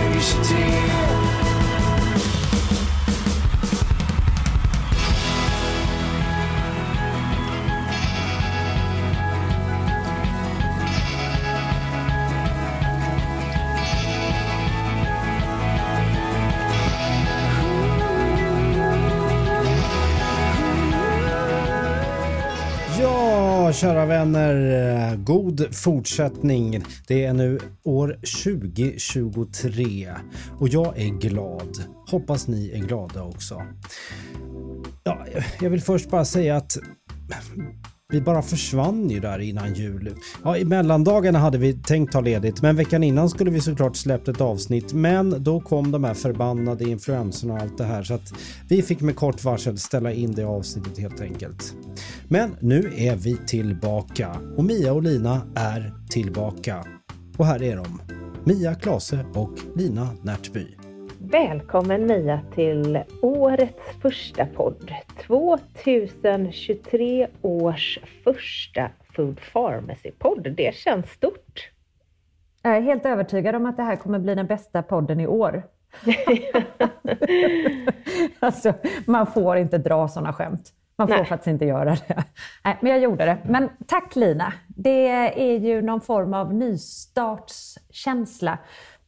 Ja, kära vänner. Eh, god fortsättning. Det är nu år 2023 och jag är glad. Hoppas ni är glada också. Ja, jag vill först bara säga att vi bara försvann ju där innan jul. Ja, i mellandagarna hade vi tänkt ta ledigt, men veckan innan skulle vi såklart släppt ett avsnitt. Men då kom de här förbannade influenserna och allt det här så att vi fick med kort varsel ställa in det avsnittet helt enkelt. Men nu är vi tillbaka och Mia och Lina är tillbaka. Och här är de. Mia Klase och Lina Närtby. Välkommen Mia till årets första podd. 2023 års första Food Pharmacy-podd. Det känns stort. Jag är helt övertygad om att det här kommer bli den bästa podden i år. alltså, man får inte dra sådana skämt. Man får Nej. faktiskt inte göra det. Nej, men jag gjorde det. Men tack Lina. Det är ju någon form av nystartskänsla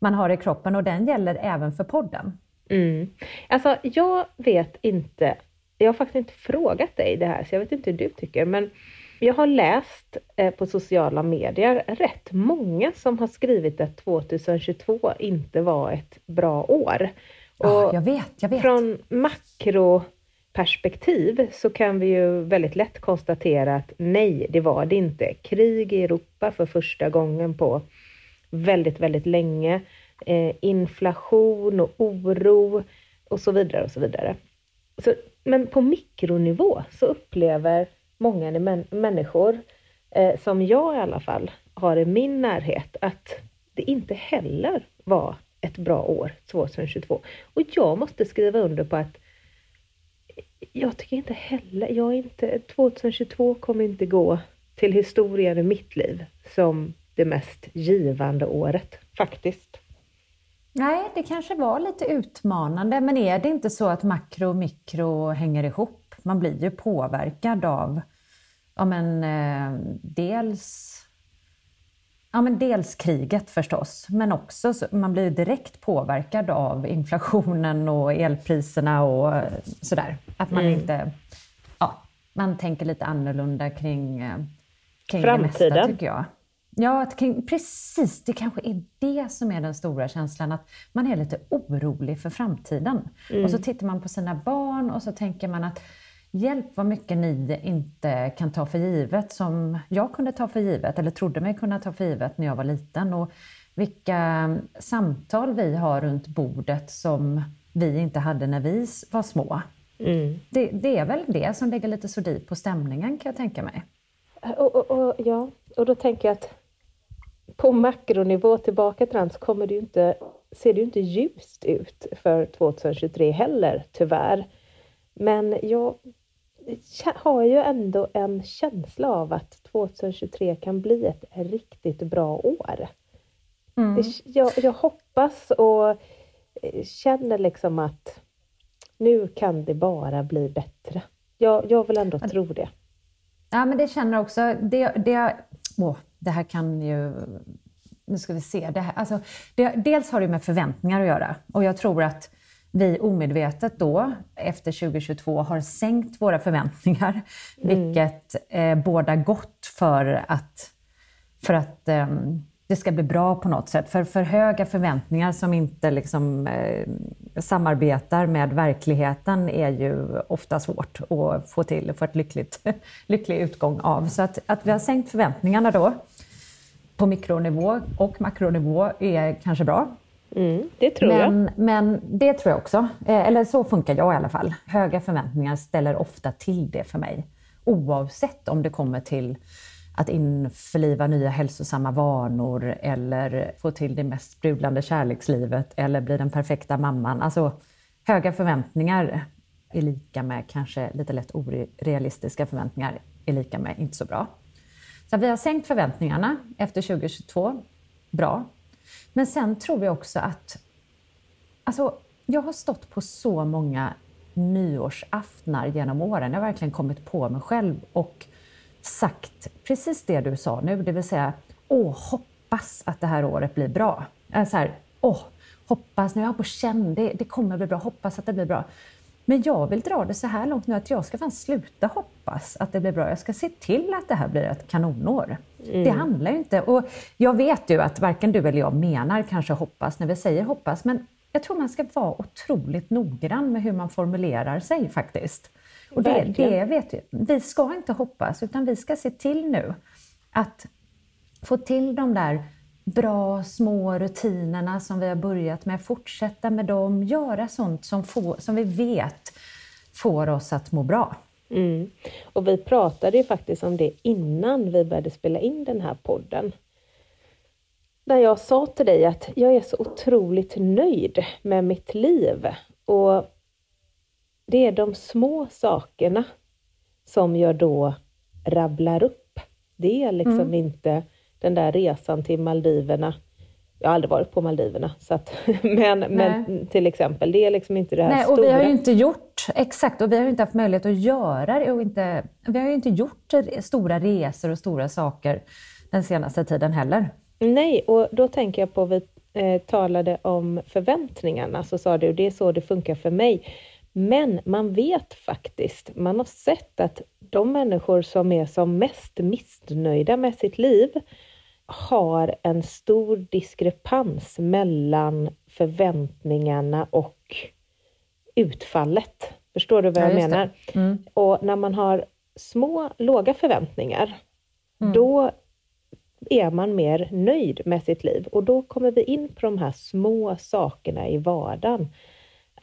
man har i kroppen och den gäller även för podden. Mm. Alltså, jag vet inte. Jag har faktiskt inte frågat dig det här, så jag vet inte hur du tycker. Men jag har läst eh, på sociala medier rätt många som har skrivit att 2022 inte var ett bra år. Ja, jag vet, jag vet. Från makroperspektiv så kan vi ju väldigt lätt konstatera att nej, det var det inte. Krig i Europa för första gången på väldigt, väldigt länge. Eh, inflation och oro och så vidare och så vidare. Så, men på mikronivå så upplever många män, människor, eh, som jag i alla fall har i min närhet, att det inte heller var ett bra år 2022. Och jag måste skriva under på att jag tycker inte heller, jag är inte, 2022 kommer inte gå till historien i mitt liv som det mest givande året, faktiskt. Nej, det kanske var lite utmanande, men är det inte så att makro och mikro hänger ihop? Man blir ju påverkad av, ja men eh, dels Ja, men dels kriget förstås, men också så, man blir direkt påverkad av inflationen och elpriserna och sådär. Att man Mm. inte, ja, man tänker lite annorlunda kring, eh, kring det Framtiden. mesta tycker jag. Ja, precis. Det kanske är det som är den stora känslan, att man är lite orolig för framtiden. Och så tittar man på sina barn och så tänker man att hjälp vad mycket ni inte kan ta för givet som jag kunde ta för givet, eller trodde mig kunna ta för givet när jag var liten. Och vilka samtal vi har runt bordet som vi inte hade när vi var små. Mm. Det, det är väl det som lägger lite sordin på stämningen kan jag tänka mig. Och, och, och, ja, och då tänker jag att på makronivå tillbaka till den så kommer det ju inte, ser det ju inte ljust ut för 2023 heller, tyvärr. Men jag har ju ändå en känsla av att 2023 kan bli ett riktigt bra år. Mm. Det, jag, jag hoppas och eh, känner liksom att nu kan det bara bli bättre. Jag, jag vill ändå tro det. Ja, men det känner också, det, det, åh, det här kan ju nu ska vi se. Det här, alltså, det, dels har det med förväntningar att göra och jag tror att vi omedvetet då, efter 2022, har sänkt våra förväntningar, mm. vilket eh, båda gott för att, för att eh, det ska bli bra på något sätt. För för höga förväntningar som inte liksom, eh, samarbetar med verkligheten är ju ofta svårt att få till, få ett lyckligt, lycklig utgång av. Så att, att vi har sänkt förväntningarna då på mikronivå och makronivå är kanske bra. Mm, det tror men, jag. Men det tror jag också. Eh, eller så funkar jag i alla fall. Höga förväntningar ställer ofta till det för mig. Oavsett om det kommer till att införliva nya hälsosamma vanor eller få till det mest sprudlande kärlekslivet eller bli den perfekta mamman. Alltså, höga förväntningar är lika med kanske lite lätt orealistiska förväntningar är lika med inte så bra. Så vi har sänkt förväntningarna efter 2022. Bra. Men sen tror jag också att... Alltså, jag har stått på så många nyårsaftnar genom åren. Jag har verkligen kommit på mig själv och sagt precis det du sa nu, det vill säga åh, hoppas att det här året blir bra. Äh, så här, åh, hoppas, nu är jag på känn, det, det kommer bli bra, hoppas att det blir bra. Men jag vill dra det så här långt nu att jag ska fan sluta hoppas att det blir bra. Jag ska se till att det här blir ett kanonår. Mm. Det handlar ju inte... Och jag vet ju att varken du eller jag menar kanske hoppas när vi säger hoppas, men jag tror man ska vara otroligt noggrann med hur man formulerar sig faktiskt. Och det, det vet vi. Vi ska inte hoppas, utan vi ska se till nu att få till de där bra små rutinerna som vi har börjat med, fortsätta med dem, göra sånt som, få, som vi vet får oss att må bra. Mm. Och vi pratade ju faktiskt om det innan vi började spela in den här podden. Där jag sa till dig att jag är så otroligt nöjd med mitt liv. Och det är de små sakerna som jag då rabblar upp. Det är liksom mm. inte den där resan till Maldiverna. Jag har aldrig varit på Maldiverna, så att, men, men till exempel, det är liksom inte det här Nej, stora. Och vi har ju inte gjort, exakt, och vi har inte haft möjlighet att göra det. Och inte, vi har ju inte gjort stora resor och stora saker den senaste tiden heller. Nej, och då tänker jag på, vi eh, talade om förväntningarna, så sa du, det är så det funkar för mig. Men man vet faktiskt, man har sett att de människor som är som mest missnöjda med sitt liv har en stor diskrepans mellan förväntningarna och utfallet. Förstår du vad jag menar? Mm. Och när man har små, låga förväntningar, mm. då är man mer nöjd med sitt liv och då kommer vi in på de här små sakerna i vardagen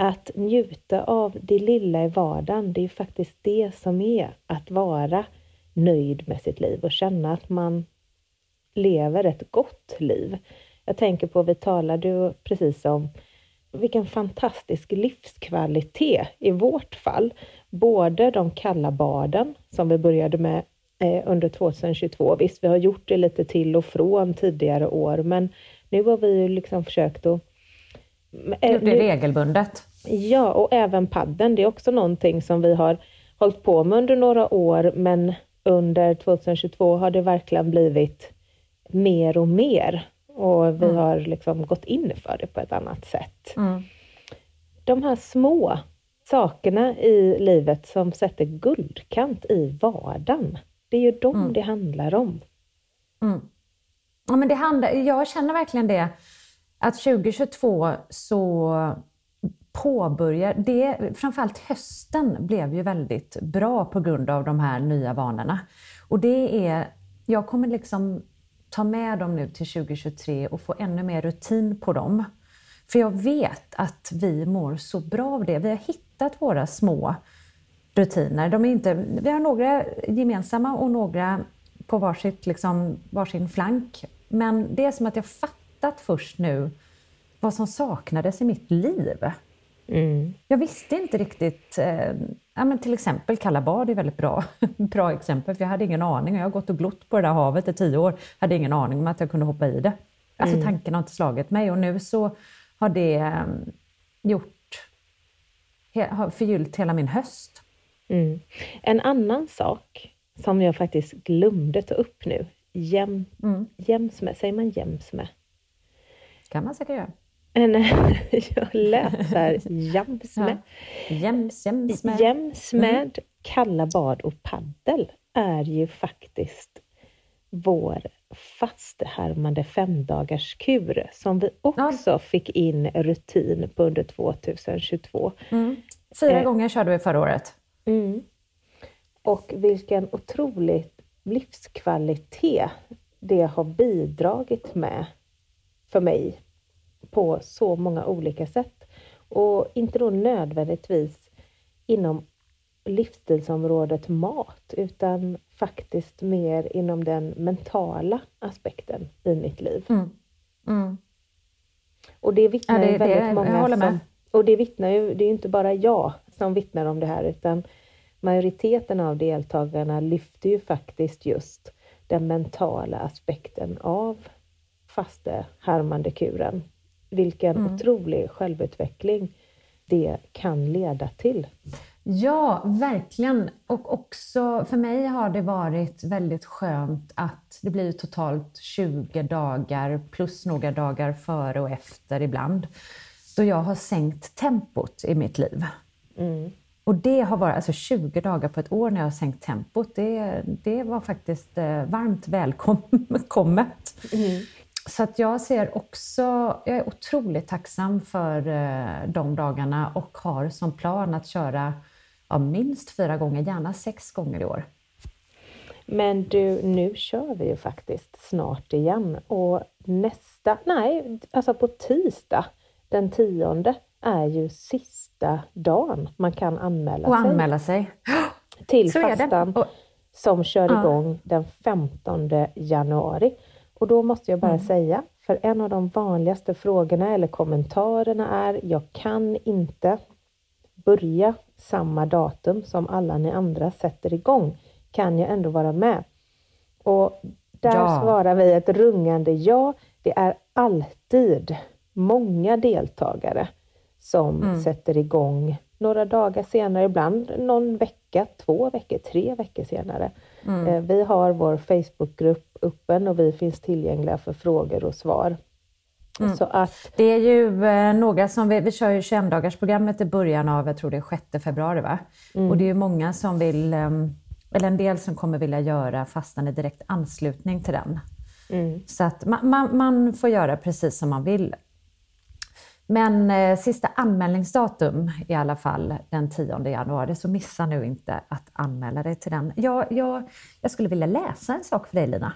att njuta av det lilla i vardagen, det är faktiskt det som är att vara nöjd med sitt liv och känna att man lever ett gott liv. Jag tänker på, vi talade ju precis om vilken fantastisk livskvalitet i vårt fall. Både de kalla baden som vi började med eh, under 2022. Visst, vi har gjort det lite till och från tidigare år, men nu har vi liksom försökt att... Eh, gjort det regelbundet. Ja, och även padden. Det är också någonting som vi har hållit på med under några år, men under 2022 har det verkligen blivit mer och mer och vi mm. har liksom gått in för det på ett annat sätt. Mm. De här små sakerna i livet som sätter guldkant i vardagen, det är ju dem mm. det handlar om. Mm. Ja, men det handlar, jag känner verkligen det, att 2022 så påbörjar, det, framförallt hösten blev ju väldigt bra på grund av de här nya vanorna. Och det är, jag kommer liksom ta med dem nu till 2023 och få ännu mer rutin på dem. För jag vet att vi mår så bra av det. Vi har hittat våra små rutiner. De är inte, vi har några gemensamma och några på varsitt, liksom, varsin flank. Men det är som att jag fattat först nu vad som saknades i mitt liv. Mm. Jag visste inte riktigt. Eh, ja, men till exempel kalla bad är väldigt bra, bra exempel, för jag hade ingen aning. Jag har gått och glott på det där havet i tio år, hade ingen aning om att jag kunde hoppa i det. Alltså mm. tanken har inte slagit mig och nu så har det eh, gjort, har förgyllt hela min höst. Mm. En annan sak som jag faktiskt glömde ta upp nu, jäm, mm. jäms med, säger man jäms med? kan man säkert göra. En, jag läser jäms med. Ja. Jäms, jäms med. Jäms med mm. kalla bad och paddel är ju faktiskt vår fasthärmande femdagars kur som vi också ja. fick in rutin på under 2022. Mm. Fyra eh. gånger körde vi förra året. Mm. Och vilken otroligt livskvalitet det har bidragit med för mig på så många olika sätt. Och inte då nödvändigtvis inom livsstilsområdet mat, utan faktiskt mer inom den mentala aspekten i mitt liv. Mm. Mm. Och det vittnar ja, det, ju väldigt det, många som... Och det vittnar ju, det är ju inte bara jag som vittnar om det här, utan majoriteten av deltagarna lyfter ju faktiskt just den mentala aspekten av faste härmande kuren. Vilken mm. otrolig självutveckling det kan leda till. Ja, verkligen. Och också för mig har det varit väldigt skönt att det blir totalt 20 dagar plus några dagar före och efter ibland, då jag har sänkt tempot i mitt liv. Mm. Och det har varit alltså 20 dagar på ett år när jag har sänkt tempot. Det, det var faktiskt eh, varmt välkommet. Mm. Så att jag ser också, jag är otroligt tacksam för eh, de dagarna och har som plan att köra ja, minst fyra gånger, gärna sex gånger i år. Men du, nu kör vi ju faktiskt snart igen och nästa, nej, alltså på tisdag den tionde är ju sista dagen man kan anmäla och sig. anmäla sig. Till Så fastan och, som kör ja. igång den 15 januari. Och då måste jag bara mm. säga, för en av de vanligaste frågorna eller kommentarerna är, jag kan inte börja samma datum som alla ni andra sätter igång. Kan jag ändå vara med? Och där ja. svarar vi ett rungande ja. Det är alltid många deltagare som mm. sätter igång några dagar senare, ibland någon vecka, två veckor, tre veckor senare. Mm. Eh, vi har vår Facebookgrupp öppen och vi finns tillgängliga för frågor och svar. Mm. Så att, det är ju eh, några som, vi, vi kör ju 21 dagarsprogrammet i början av, jag tror det är 6 februari va? Mm. Och det är ju många som vill, eh, eller en del som kommer vilja göra fastan i direkt anslutning till den. Mm. Så att man, man, man, får göra precis som man vill. Men eh, sista anmälningsdatum i alla fall den 10 januari, så missa nu inte att anmäla dig till den. Jag, jag, jag skulle vilja läsa en sak för dig Lina.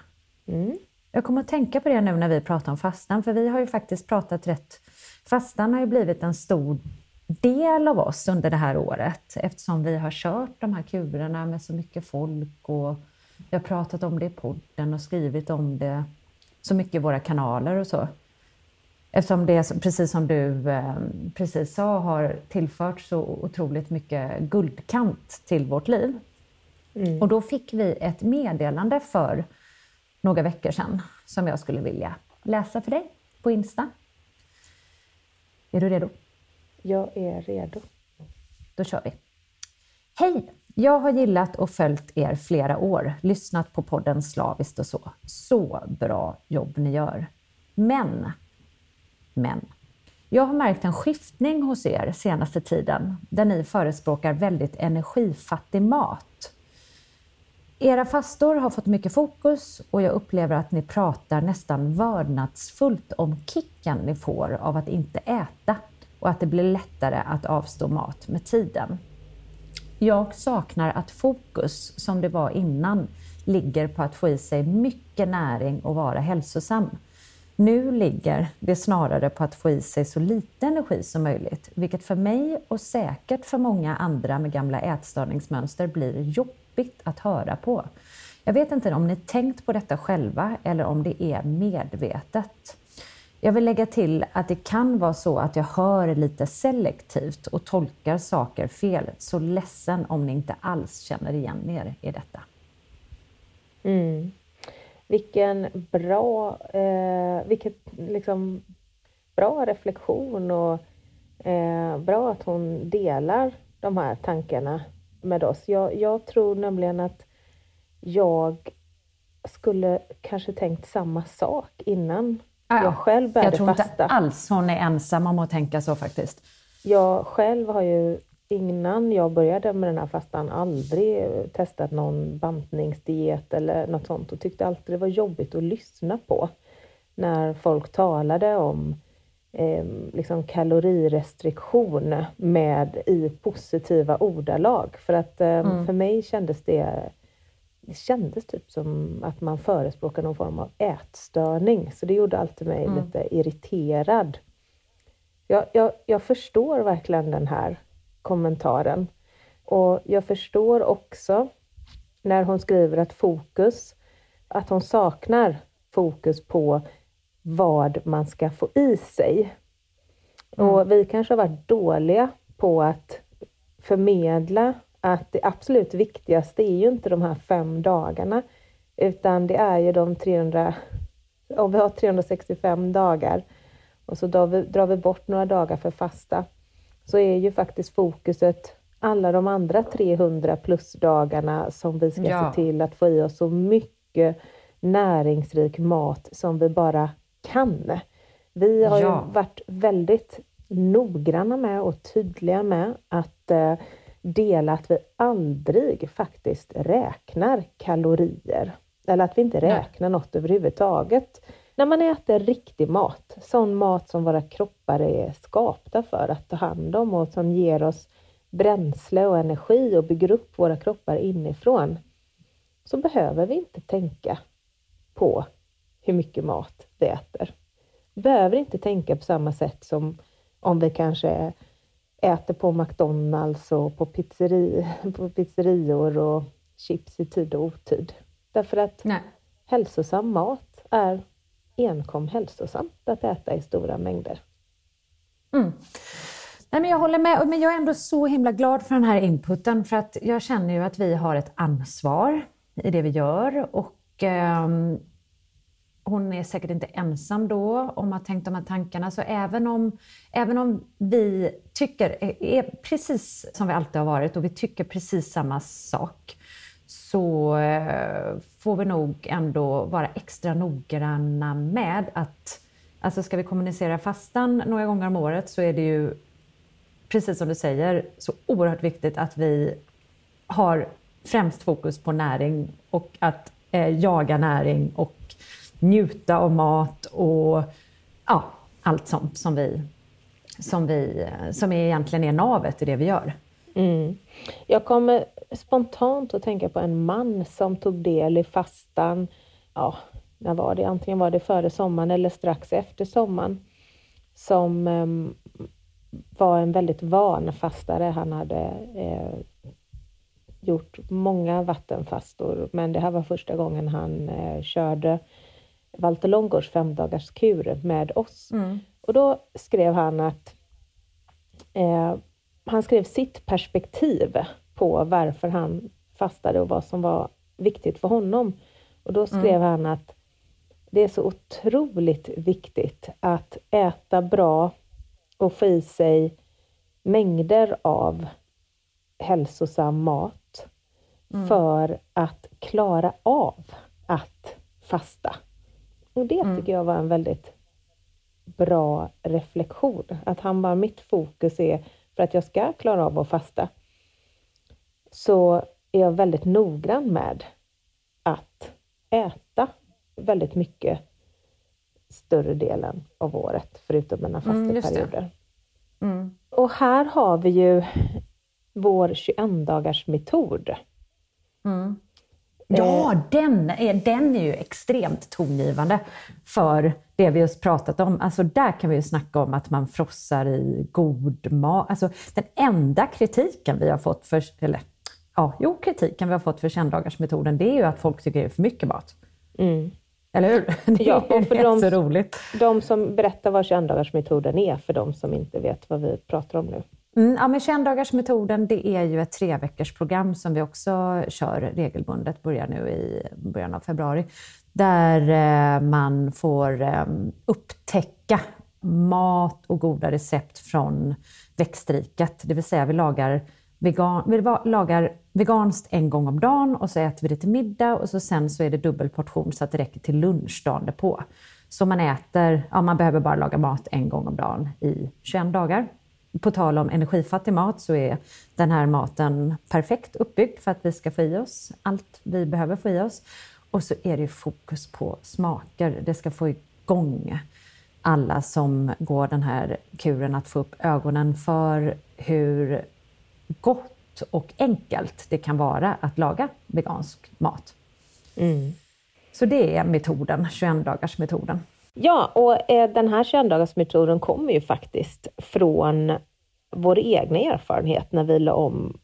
Mm. Jag kommer att tänka på det nu när vi pratar om fastan, för vi har ju faktiskt pratat rätt... Fastan har ju blivit en stor del av oss under det här året eftersom vi har kört de här kurerna med så mycket folk och vi har pratat om det i podden och skrivit om det så mycket i våra kanaler och så. Eftersom det, precis som du eh, precis sa, har tillfört så otroligt mycket guldkant till vårt liv. Mm. Och då fick vi ett meddelande för några veckor sedan som jag skulle vilja läsa för dig på Insta. Är du redo? Jag är redo. Då kör vi. Hej! Jag har gillat och följt er flera år, lyssnat på podden slaviskt och så. Så bra jobb ni gör. Men, men, jag har märkt en skiftning hos er senaste tiden, där ni förespråkar väldigt energifattig mat era fastor har fått mycket fokus och jag upplever att ni pratar nästan vördnadsfullt om kicken ni får av att inte äta och att det blir lättare att avstå mat med tiden. Jag saknar att fokus, som det var innan, ligger på att få i sig mycket näring och vara hälsosam. Nu ligger det snarare på att få i sig så lite energi som möjligt, vilket för mig och säkert för många andra med gamla ätstörningsmönster blir jobbigt att höra på. Jag vet inte om ni tänkt på detta själva eller om det är medvetet. Jag vill lägga till att det kan vara så att jag hör lite selektivt och tolkar saker fel. Så ledsen om ni inte alls känner igen er i detta. Mm. Vilken bra, eh, vilket liksom bra reflektion och eh, bra att hon delar de här tankarna med oss. Jag, jag tror nämligen att jag skulle kanske tänkt samma sak innan Ja, jag själv började Jag tror fasta. inte alls hon är ensam om att tänka så faktiskt. Jag själv har ju innan jag började med den här fastan aldrig testat någon bantningsdiet eller något sånt och tyckte alltid det var jobbigt att lyssna på när folk talade om eh, liksom kalorirestriktion med i positiva ordalag. För att eh, mm. för mig kändes det det kändes typ som att man förespråkar någon form av ätstörning, så det gjorde alltid mig mm. lite irriterad. Jag, jag, jag förstår verkligen den här kommentaren. Och jag förstår också när hon skriver att fokus, att hon saknar fokus på vad man ska få i sig. Mm. Och vi kanske har varit dåliga på att förmedla att det absolut viktigaste är ju inte de här fem dagarna, utan det är ju de 300, om vi har 365 dagar och så drar vi, drar vi bort några dagar för fasta, så är ju faktiskt fokuset alla de andra 300 plus dagarna som vi ska ja. se till att få i oss så mycket näringsrik mat som vi bara kan. Vi har ja. ju varit väldigt noggranna med och tydliga med att eh, dela att vi aldrig faktiskt räknar kalorier. Eller att vi inte räknar Nej. något överhuvudtaget. När man äter riktig mat, sån mat som våra kroppar är skapta för att ta hand om och som ger oss bränsle och energi och bygger upp våra kroppar inifrån, så behöver vi inte tänka på hur mycket mat vi äter. Vi behöver inte tänka på samma sätt som om vi kanske äter på McDonalds och på, pizzeri, på pizzerior och chips i tid och otid. Därför att Nej. hälsosam mat är enkom hälsosamt att äta i stora mängder. Mm. Nej, men jag håller med, men jag är ändå så himla glad för den här inputen för att jag känner ju att vi har ett ansvar i det vi gör och eh, hon är säkert inte ensam då om att ha tänkt de här tankarna. Så även om, även om vi tycker, är precis som vi alltid har varit och vi tycker precis samma sak, så eh, får vi nog ändå vara extra noggranna med att, alltså ska vi kommunicera fastan några gånger om året så är det ju, precis som du säger, så oerhört viktigt att vi har främst fokus på näring och att eh, jaga näring och njuta av mat och ja, allt sånt som vi, som vi, som egentligen är navet i det vi gör. Mm. Jag kommer spontant att tänka på en man som tog del i fastan, ja, när var det? Antingen var det före sommaren eller strax efter sommaren, som um, var en väldigt van fastare. Han hade eh, gjort många vattenfastor, men det här var första gången han eh, körde Walter Långgårds femdagarskur med oss. Mm. Och då skrev han att eh, han skrev sitt perspektiv på varför han fastade och vad som var viktigt för honom. Och då skrev mm. han att det är så otroligt viktigt att äta bra och få i sig mängder av hälsosam mat mm. för att klara av att fasta. Och det mm. tycker jag var en väldigt bra reflektion. Att han bara, mitt fokus är för att jag ska klara av att fasta, så är jag väldigt noggrann med att äta väldigt mycket större delen av året, förutom mina mm, fasteperioder. Mm, mm. Och här har vi ju vår 21 dagars metod. Mm. Ja, eh. den är, den är ju extremt tongivande för det vi just pratat om. Alltså där kan vi ju snacka om att man frossar i god mat. Alltså den enda kritiken vi har fått för, eller ja, jo, kritiken vi har fått för 21 det är ju att folk tycker det är för mycket mat. Mm. Eller hur? Det ja, och för de, så roligt. De som berättar vad 21 är, för de som inte vet vad vi pratar om nu. Mm, ja, men 21-dagarsmetoden det är ju ett treveckorsprogram som vi också kör regelbundet, börjar nu i början av februari, där eh, man får eh, upptäcka mat och goda recept från växtriket. Det vill säga vi lagar, vegan, vi lagar veganskt en gång om dagen och så äter vi det till middag och så sen så är det dubbel portion så att det räcker till lunch dagen på. Så man äter, ja man behöver bara laga mat en gång om dagen i 21 dagar. På tal om energifattig mat så är den här maten perfekt uppbyggd för att vi ska få i oss allt vi behöver få i oss. Och så är det fokus på smaker. Det ska få igång alla som går den här kuren att få upp ögonen för hur gott och enkelt det kan vara att laga vegansk mat. Mm. Så det är metoden, 21-dagarsmetoden. Ja, och eh, den här 21-dagarsmetoden kommer ju faktiskt från vår egna erfarenhet när vi la om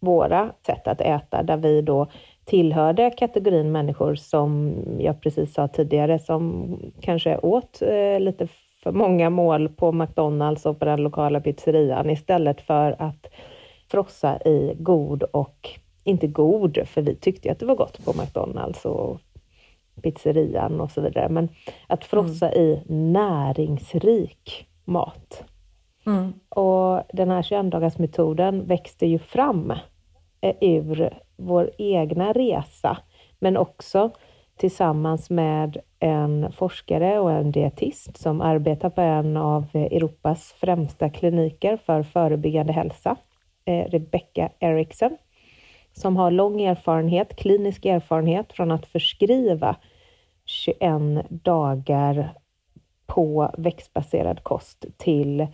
våra sätt att äta, där vi då tillhörde kategorin människor som jag precis sa tidigare, som kanske åt eh, lite för många mål på McDonalds och på den lokala pizzerian istället för att frossa i god och, inte god, för vi tyckte att det var gott på McDonalds och pizzerian och så vidare, men att frossa mm. i näringsrik mat. Mm. Och den här 21-dagarsmetoden växte ju fram eh, ur vår egna resa, men också tillsammans med en forskare och en dietist som arbetar på en av Europas främsta kliniker för förebyggande hälsa, eh, Rebecca Eriksson, som har lång erfarenhet, klinisk erfarenhet från att förskriva 21 dagar på växtbaserad kost till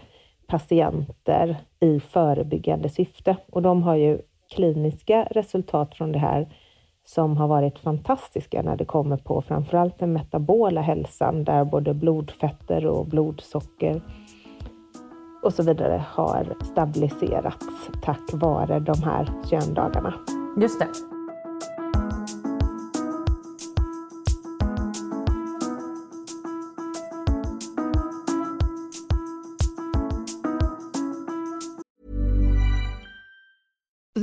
patienter i förebyggande syfte. Och de har ju kliniska resultat från det här som har varit fantastiska när det kommer på framförallt den metabola hälsan där både blodfetter och blodsocker och så vidare har stabiliserats tack vare de här 21 dagarna. Just det.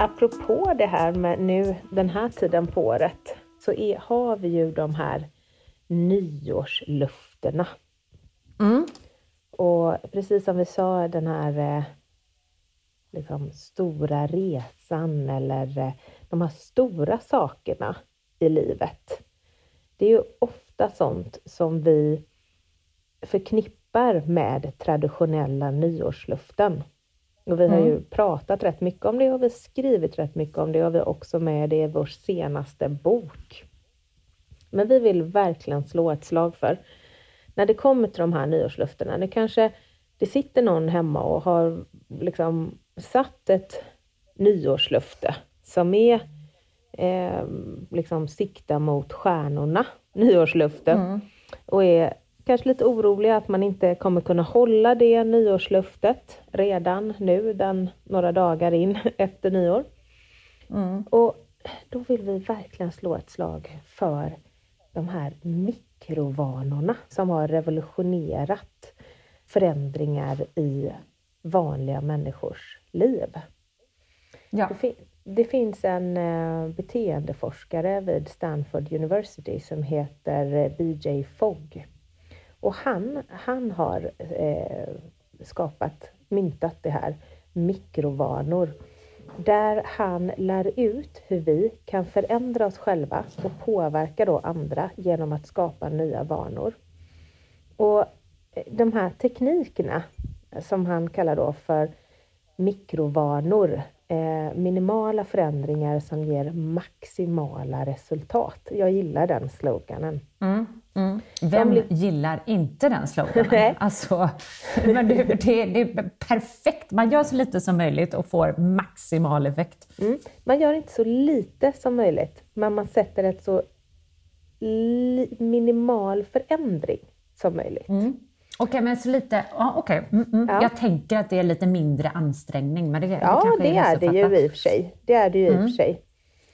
Apropå det här med nu den här tiden på året så är, har vi ju de här nyårslöftena. Mm. Och precis som vi sa, den här eh, liksom, stora resan eller eh, de här stora sakerna i livet. Det är ju ofta sånt som vi förknippar med traditionella nyårslöften. Och vi har ju mm. pratat rätt mycket om det och vi skrivit rätt mycket om det och vi har också med det i vår senaste bok. Men vi vill verkligen slå ett slag för när det kommer till de här nyårslöftena. Det kanske det sitter någon hemma och har liksom satt ett nyårslöfte som är eh, liksom sikta mot stjärnorna, nyårslöfte, mm. och är kanske lite oroliga att man inte kommer kunna hålla det nyårslöftet redan nu, den några dagar in efter nyår. Mm. Och då vill vi verkligen slå ett slag för de här mikrovanorna som har revolutionerat förändringar i vanliga människors liv. Ja. Det, fin det, finns en uh, beteendeforskare vid Stanford University som heter BJ Fogg. Och han, han har eh, skapat, myntat det här mikrovanor där han lär ut hur vi kan förändra oss själva och påverka då andra genom att skapa nya vanor. Och eh, de här teknikerna som han kallar då för mikrovanor. Eh, minimala förändringar som ger maximala resultat. Jag gillar den sloganen. Mm, mm. Vem blir... gillar inte den sloganen? alltså, men det, det, det, är perfekt. Man gör så lite som möjligt och får maximal effekt. Mm. Man gör inte så lite som möjligt, men man sätter ett så minimal förändring som möjligt. Mm. Okej, okay, men så lite, ah, okay. Mm, mm. Ja. Jag tänker att det är lite mindre ansträngning. Men det, ja, det, det är, det ju i och för sig. Det är det ju mm. i och för sig.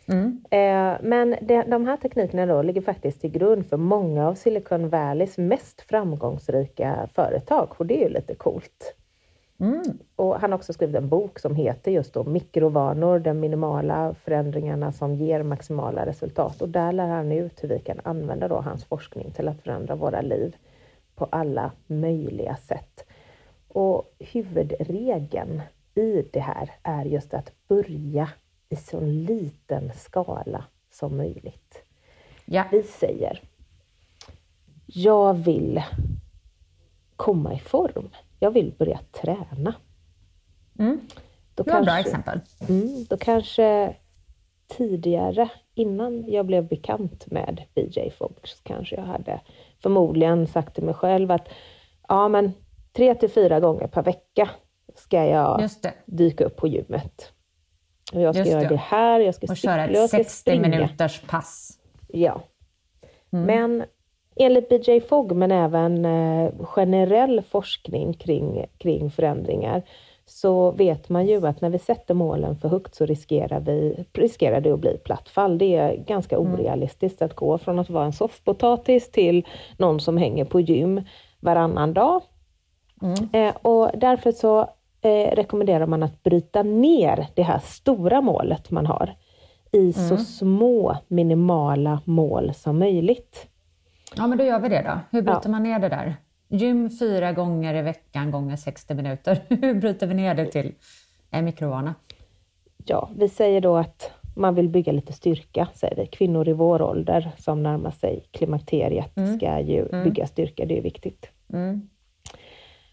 Mm. Eh, men det, de här teknikerna då ligger faktiskt till grund för många av Silicon Valleys mest framgångsrika företag och det är ju lite coolt. Mm. Och han har också skrivit en bok som heter just då Mikrovanor, de minimala förändringarna som ger maximala resultat. Och där lär han ut hur vi kan använda då hans forskning till att förändra våra liv på alla möjliga sätt. Och huvudregeln i det här är just att börja i så liten skala som möjligt. Ja. Vi säger, jag vill komma i form. Jag vill börja träna. Mm. Då det var kanske, bra exempel. Mm, då kanske tidigare, innan jag blev bekant med BJ Fox, kanske jag hade förmodligen sagt till mig själv att ja, men tre till fyra gånger per vecka ska jag dyka upp på gymmet. Och jag ska Just göra det. det här, jag ska och cykla, köra ett 60 minuters pass. Ja. Mm. Men enligt BJ Fogg, men även eh, generell forskning kring, kring förändringar, så vet man ju att när vi sätter målen för högt så riskerar, vi, riskerar det att bli platt fall. Det är ganska mm. orealistiskt att gå från att vara en soffpotatis till någon som hänger på gym varannan dag. Mm. Eh, och därför så eh, rekommenderar man att bryta ner det här stora målet man har i mm. så små minimala mål som möjligt. Ja, men då gör vi det då. Hur bryter ja. man ner det där? Gym fyra gånger i veckan gånger 60 minuter. Hur bryter vi ner det till en mikrovana? Ja, vi säger då att man vill bygga lite styrka, säger vi. Kvinnor i vår ålder som närmar sig klimakteriet mm. ska ju mm. bygga styrka, det är viktigt. Mm.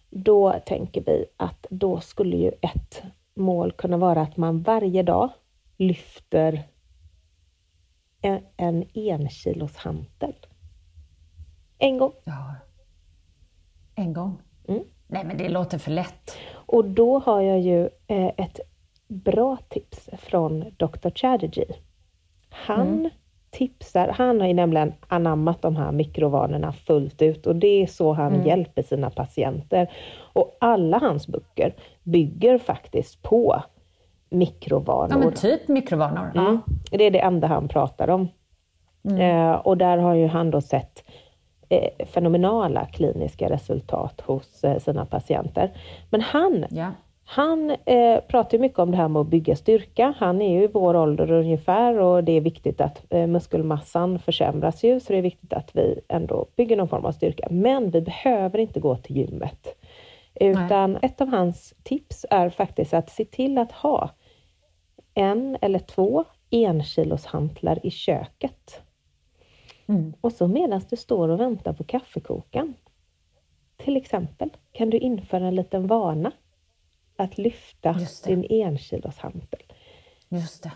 Då tänker vi att då skulle ju ett mål kunna vara att man varje dag lyfter en, en enkilos hantel. En gång. Ja. En gång? Mm. Nej, men det låter för lätt. Och då har jag ju eh, ett bra tips från Dr. Chatterjee. Han mm. tipsar, han har ju nämligen anammat de här mikrovanorna fullt ut och det är så han mm. hjälper sina patienter. Och alla hans böcker bygger faktiskt på mikrovanor. Ja, men typ mikrovanor. Mm. Det är det enda han pratar om. Mm. Eh, och där har ju han då sett eh, fenomenala kliniska resultat hos eh, sina patienter. Men han, ja. han eh, pratar mycket om det här med att bygga styrka. Han är ju i vår ålder ungefär och det är viktigt att eh, muskelmassan försämras ju, så det är viktigt att vi ändå bygger någon form av styrka. Men vi behöver inte gå till gymmet. Utan Nej. ett av hans tips är faktiskt att se till att ha en eller två enkiloshantlar i köket. Mm. Och så medan du står och väntar på kaffekokaren, till exempel, kan du införa en liten vana att lyfta din enkiloshantel. Just det.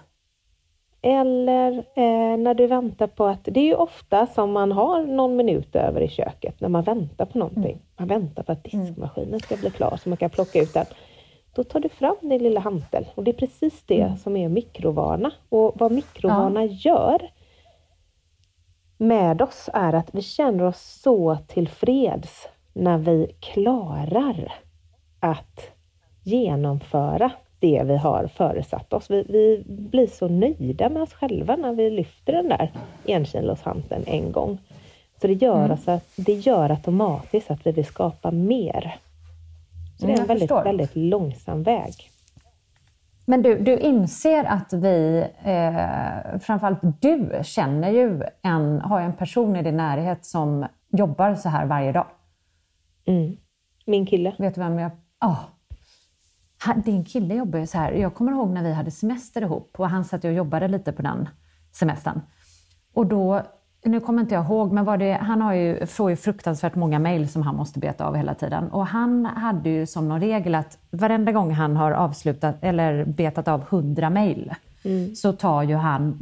Eller eh, när du väntar på att, det är ju ofta som man har någon minut över i köket när man väntar på någonting. Mm. Man väntar på att diskmaskinen ska bli klar så man kan plocka ut den. Då tar du fram din lilla hantel och det är precis det mm. som är mikrovana. Och vad mikrovana ja. gör, med oss är att vi känner oss så tillfreds när vi klarar att genomföra det vi har föresatt oss. Vi, vi blir så nöjda med oss själva när vi lyfter den där enkiloshanteln en gång. Så det gör, mm. alltså, det gör automatiskt att vi vill skapa mer. Så det är en väldigt, väldigt långsam väg. Men du, du inser att vi, eh, framförallt du, känner ju en, har en person i din närhet som jobbar så här varje dag. Mm. Min kille. Vet du vem jag... Oh. Din kille jobbar ju så här. Jag kommer ihåg när vi hade semester ihop och han satt och jobbade lite på den semestern. Och då nu kommer inte jag ihåg, men det, han har ju, får ju fruktansvärt många mejl som han måste beta av hela tiden. Och han hade ju som någon regel att varenda gång han har avslutat eller betat av 100 mejl mm. så tar ju han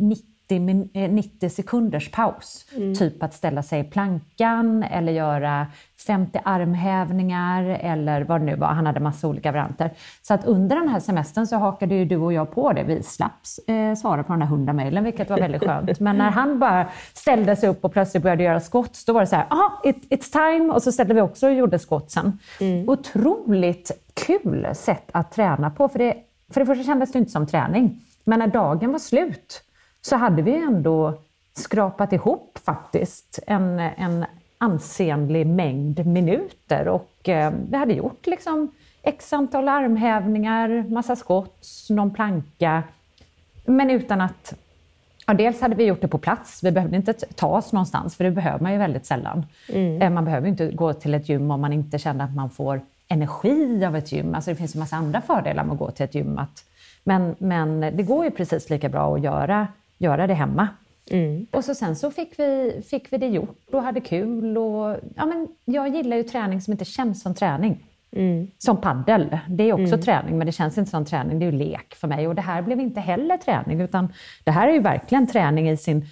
90 90, 90 eh, sekunders paus. Mm. Typ att ställa sig i plankan eller göra 50 armhävningar eller vad det nu var. Han hade massa olika varianter. Så att under den här semestern så hakade ju du och jag på det. Vi slapp eh, svara på de där 100 mejlen, vilket var väldigt skönt. Men när han bara ställde sig upp och plötsligt började göra skott, då var det så här, aha, it, it's time! Och så ställde vi också och gjorde skott sen. Mm. Otroligt kul sätt att träna på. För det, för det första kändes det inte som träning. Men när dagen var slut så hade vi ändå skrapat ihop faktiskt en, en ansenlig mängd minuter och eh, vi hade gjort liksom x antal armhävningar, massa skott, någon planka. Men utan att... Ja, dels hade vi gjort det på plats. Vi behövde inte ta oss någonstans, för det behöver man ju väldigt sällan. Mm. Eh, man behöver inte gå till ett gym om man inte känner att man får energi av ett gym. Alltså det finns en massa andra fördelar med att gå till ett gym. Att, men, men det går ju precis lika bra att göra göra det hemma. Mm. Och så sen så fick vi, fick vi det gjort och hade kul. Och, ja, men jag gillar ju träning som inte känns som träning. Mm. Som paddel. Det är också mm. träning, men det känns inte som träning. Det är ju lek för mig. Och det här blev inte heller träning, utan det här är ju verkligen träning i sin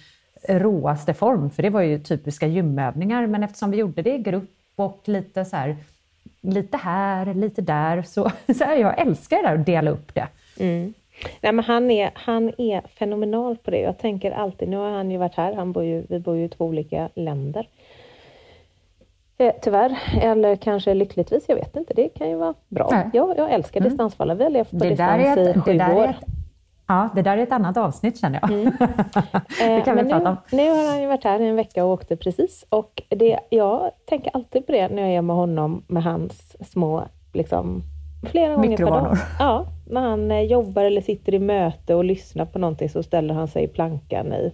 råaste form. För det var ju typiska gymövningar, men eftersom vi gjorde det i grupp och lite så här, lite här, lite där, så, så här, jag älskar det där att dela upp det. Mm. Nej, men han, är, han är fenomenal på det. Jag tänker alltid, nu har han ju varit här, han bor ju, vi bor ju i två olika länder. Eh, tyvärr, eller kanske lyckligtvis, jag vet inte. Det kan ju vara bra. Nej. Jag, jag älskar mm. distansfalla. Vi har levt på det distans ett, i sju år. Ett, ja, det där är ett annat avsnitt känner jag. Mm. det kan eh, vi prata om. Nu, nu har han ju varit här i en vecka och åkte precis. Och det, jag tänker alltid på det när jag är med honom med hans små liksom, Flera gånger per dag. Ja, när han eh, jobbar eller sitter i möte och lyssnar på någonting så ställer han sig i plankan i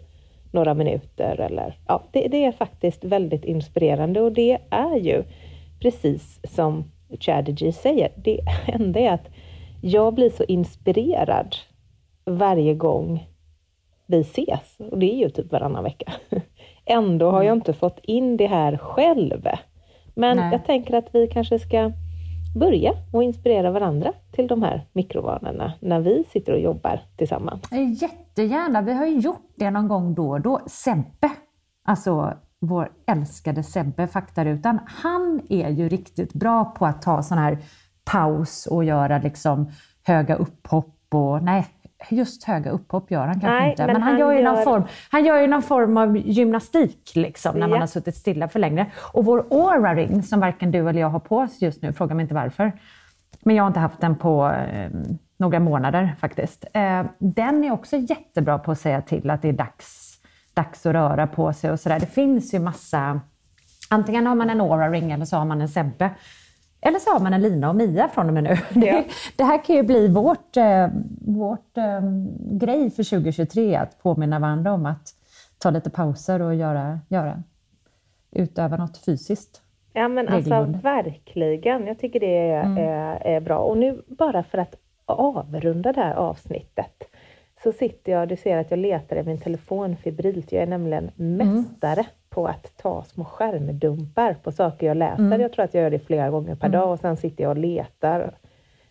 några minuter. Eller, ja, det, det är faktiskt väldigt inspirerande och det är ju precis som Chatterjee säger. Det enda är att jag blir så inspirerad varje gång vi ses och det är ju typ varannan vecka. Ändå har jag mm. inte fått in det här själv. Men Nej. jag tänker att vi kanske ska börja och inspirera varandra till de här mikrovanorna när vi sitter och jobbar tillsammans. Eh, jättegärna, vi har ju gjort det någon gång då och då. Sebbe, alltså vår älskade Sebbe, faktarutan, han är ju riktigt bra på att ta sån här paus och göra liksom höga upphopp och nej, just höga upphopp gör han kanske Nej, inte, men, men han, han, gör ju någon form, han gör ju någon form av gymnastik liksom, när ja. man har suttit stilla för länge. Och vår Aura Ring, som varken du eller jag har på oss just nu, fråga mig inte varför, men jag har inte haft den på eh, några månader faktiskt. Eh, den är också jättebra på att säga till att det är dags, dags att röra på sig och sådär. Det finns ju massa Antingen har man en Aura Ring eller så har man en Sebbe. Eller så har man en Lina och Mia från och med nu. Ja. Det, här kan ju bli vårt, eh, vårt eh, grej för 2023, att påminna varandra om att ta lite pauser och göra, göra utöva något fysiskt. Ja men alltså verkligen, jag tycker det är, mm. är, är, bra. Och nu bara för att avrunda det här avsnittet så sitter jag, du ser att jag letar i min telefon febrilt. Jag är nämligen mästare mm på att ta små skärmdumpar på saker jag läser. Mm. Jag tror att jag gör det flera gånger per mm. dag och sen sitter jag och letar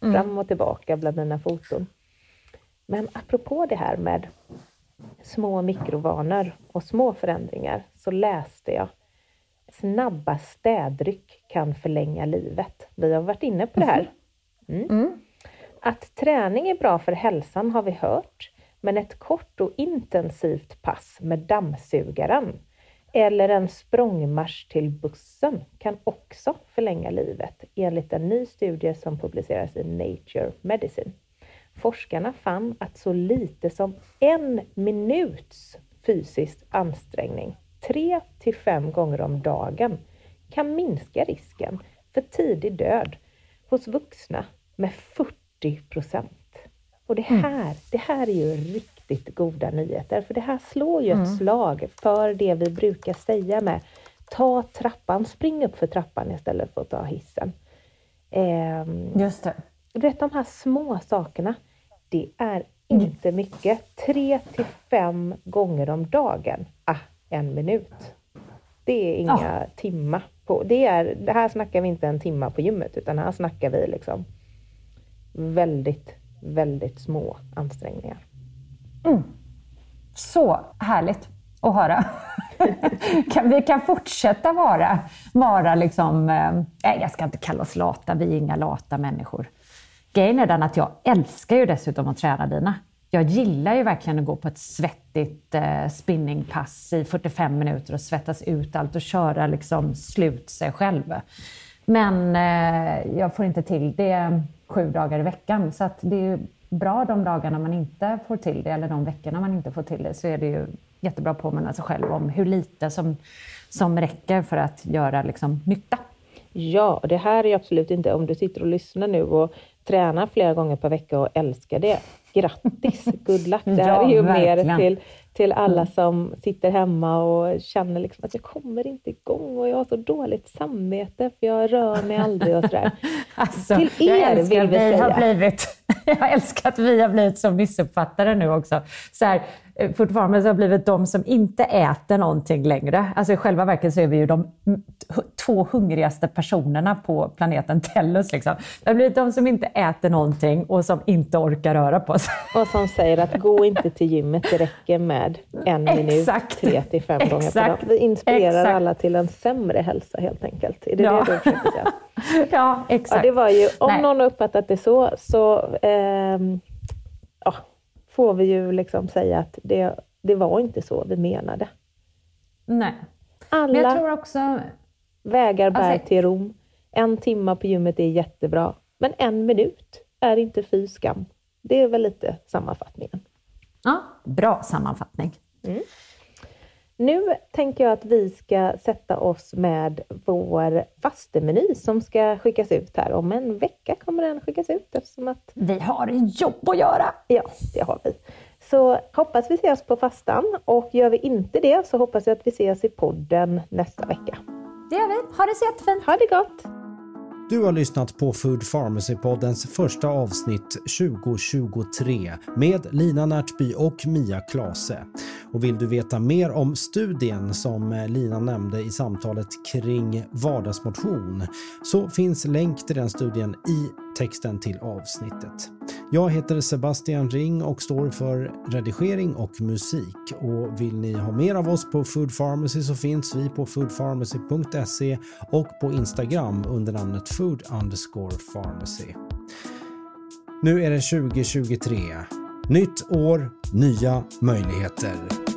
mm. fram och tillbaka bland mina foton. Men apropå det här med små mikrovanor och små förändringar så läste jag snabba städryck kan förlänga livet. Vi har varit inne på det här. Mm. mm. Att träning är bra för hälsan har vi hört, men ett kort och intensivt pass med dammsugaren eller en språngmarsch till bussen kan också förlänga livet enligt en ny studie som publiceras i Nature Medicine. Forskarna fann att så lite som en minuts fysisk ansträngning, tre till fem gånger om dagen, kan minska risken för tidig död hos vuxna med 40 procent. Och det mm. här, det här är ju riktigt goda nyheter. För det här slår ju mm. ett slag för det vi brukar säga med ta trappan, spring upp för trappan istället för att ta hissen. Eh, Just det. Du vet de här små sakerna, det är inte mycket. Tre till fem gånger om dagen. Ah, en minut. Det är inga ja. timma. På, det, är, det här snackar vi inte en timma på gymmet, utan här snackar vi liksom väldigt, väldigt små ansträngningar. Mm. Så härligt att höra. vi kan fortsätta vara, vara liksom, eh, jag ska inte kalla oss lata, vi är inga lata människor. Grejen är den att jag älskar ju dessutom att träna dina. Jag gillar ju verkligen att gå på ett svettigt eh, spinningpass i 45 minuter och svettas ut allt och köra liksom slut sig själv. Men eh, jag får inte till det sju dagar i veckan. Så att det är bra de dagarna man inte får till det, eller de veckorna man inte får till det, så är det ju jättebra att påminna sig själv om hur lite som, som räcker för att göra liksom, nytta. Ja, det här är absolut inte, om du sitter och lyssnar nu och tränar flera gånger per vecka och älskar det, grattis, good luck. Det här ja, är ju verkligen. mer till, till alla mm. som sitter hemma och känner liksom att jag kommer inte igång och jag har så dåligt samvete för jag rör mig aldrig och sådär. Alltså, till er vill vi, säga. Har blivit, jag älskar att vi har blivit så missuppfattade nu också. Så här, Eh, fortfarande har blivit de som inte äter någonting längre. Alltså i själva verket så är vi ju de två hungrigaste personerna på planeten Tellus. Liksom. Det har blivit de som inte äter någonting och som inte orkar röra på sig. Och som säger att gå inte till gymmet, det räcker med en minut, tre till fem gånger per dag. Vi inspirerar exakt. alla till en sämre hälsa helt enkelt. Är det ja. det du försöker säga? ja, exakt. Ja, det var ju, om Nej. någon har uppfattat det så, så eh, ja, får vi ju liksom säga att det, det var inte så vi menade. Nej. Alla Men jag tror också... vägar bär alltså... till Rom. En timma på gymmet är jättebra, men en minut är inte fy skam. Det är väl lite sammanfattningen. Ja, bra sammanfattning. Mm. Nu tänker jag att vi ska sätta oss med vår fastemeny som ska skickas ut här. Om en vecka kommer den skickas ut eftersom att... Vi har jobb att göra! Ja, det har vi. Så hoppas vi ses på fastan och gör vi inte det så hoppas jag att vi ses i podden nästa vecka. Det gör vi. Ha det så jättefint! Ha det gott! Du har lyssnat på Food Pharmacy-poddens första avsnitt 2023 med Lina Närtby och Mia Klase. Och vill du veta mer om studien som Lina nämnde i samtalet kring vardagsmotion så finns länk till den studien i texten till avsnittet. Jag heter Sebastian Ring och står för redigering och musik. Och vill ni ha mer av oss på Food Pharmacy så finns vi på foodpharmacy.se och på Instagram under namnet food underscore pharmacy. Nu är det 2023. Nytt år, nya möjligheter.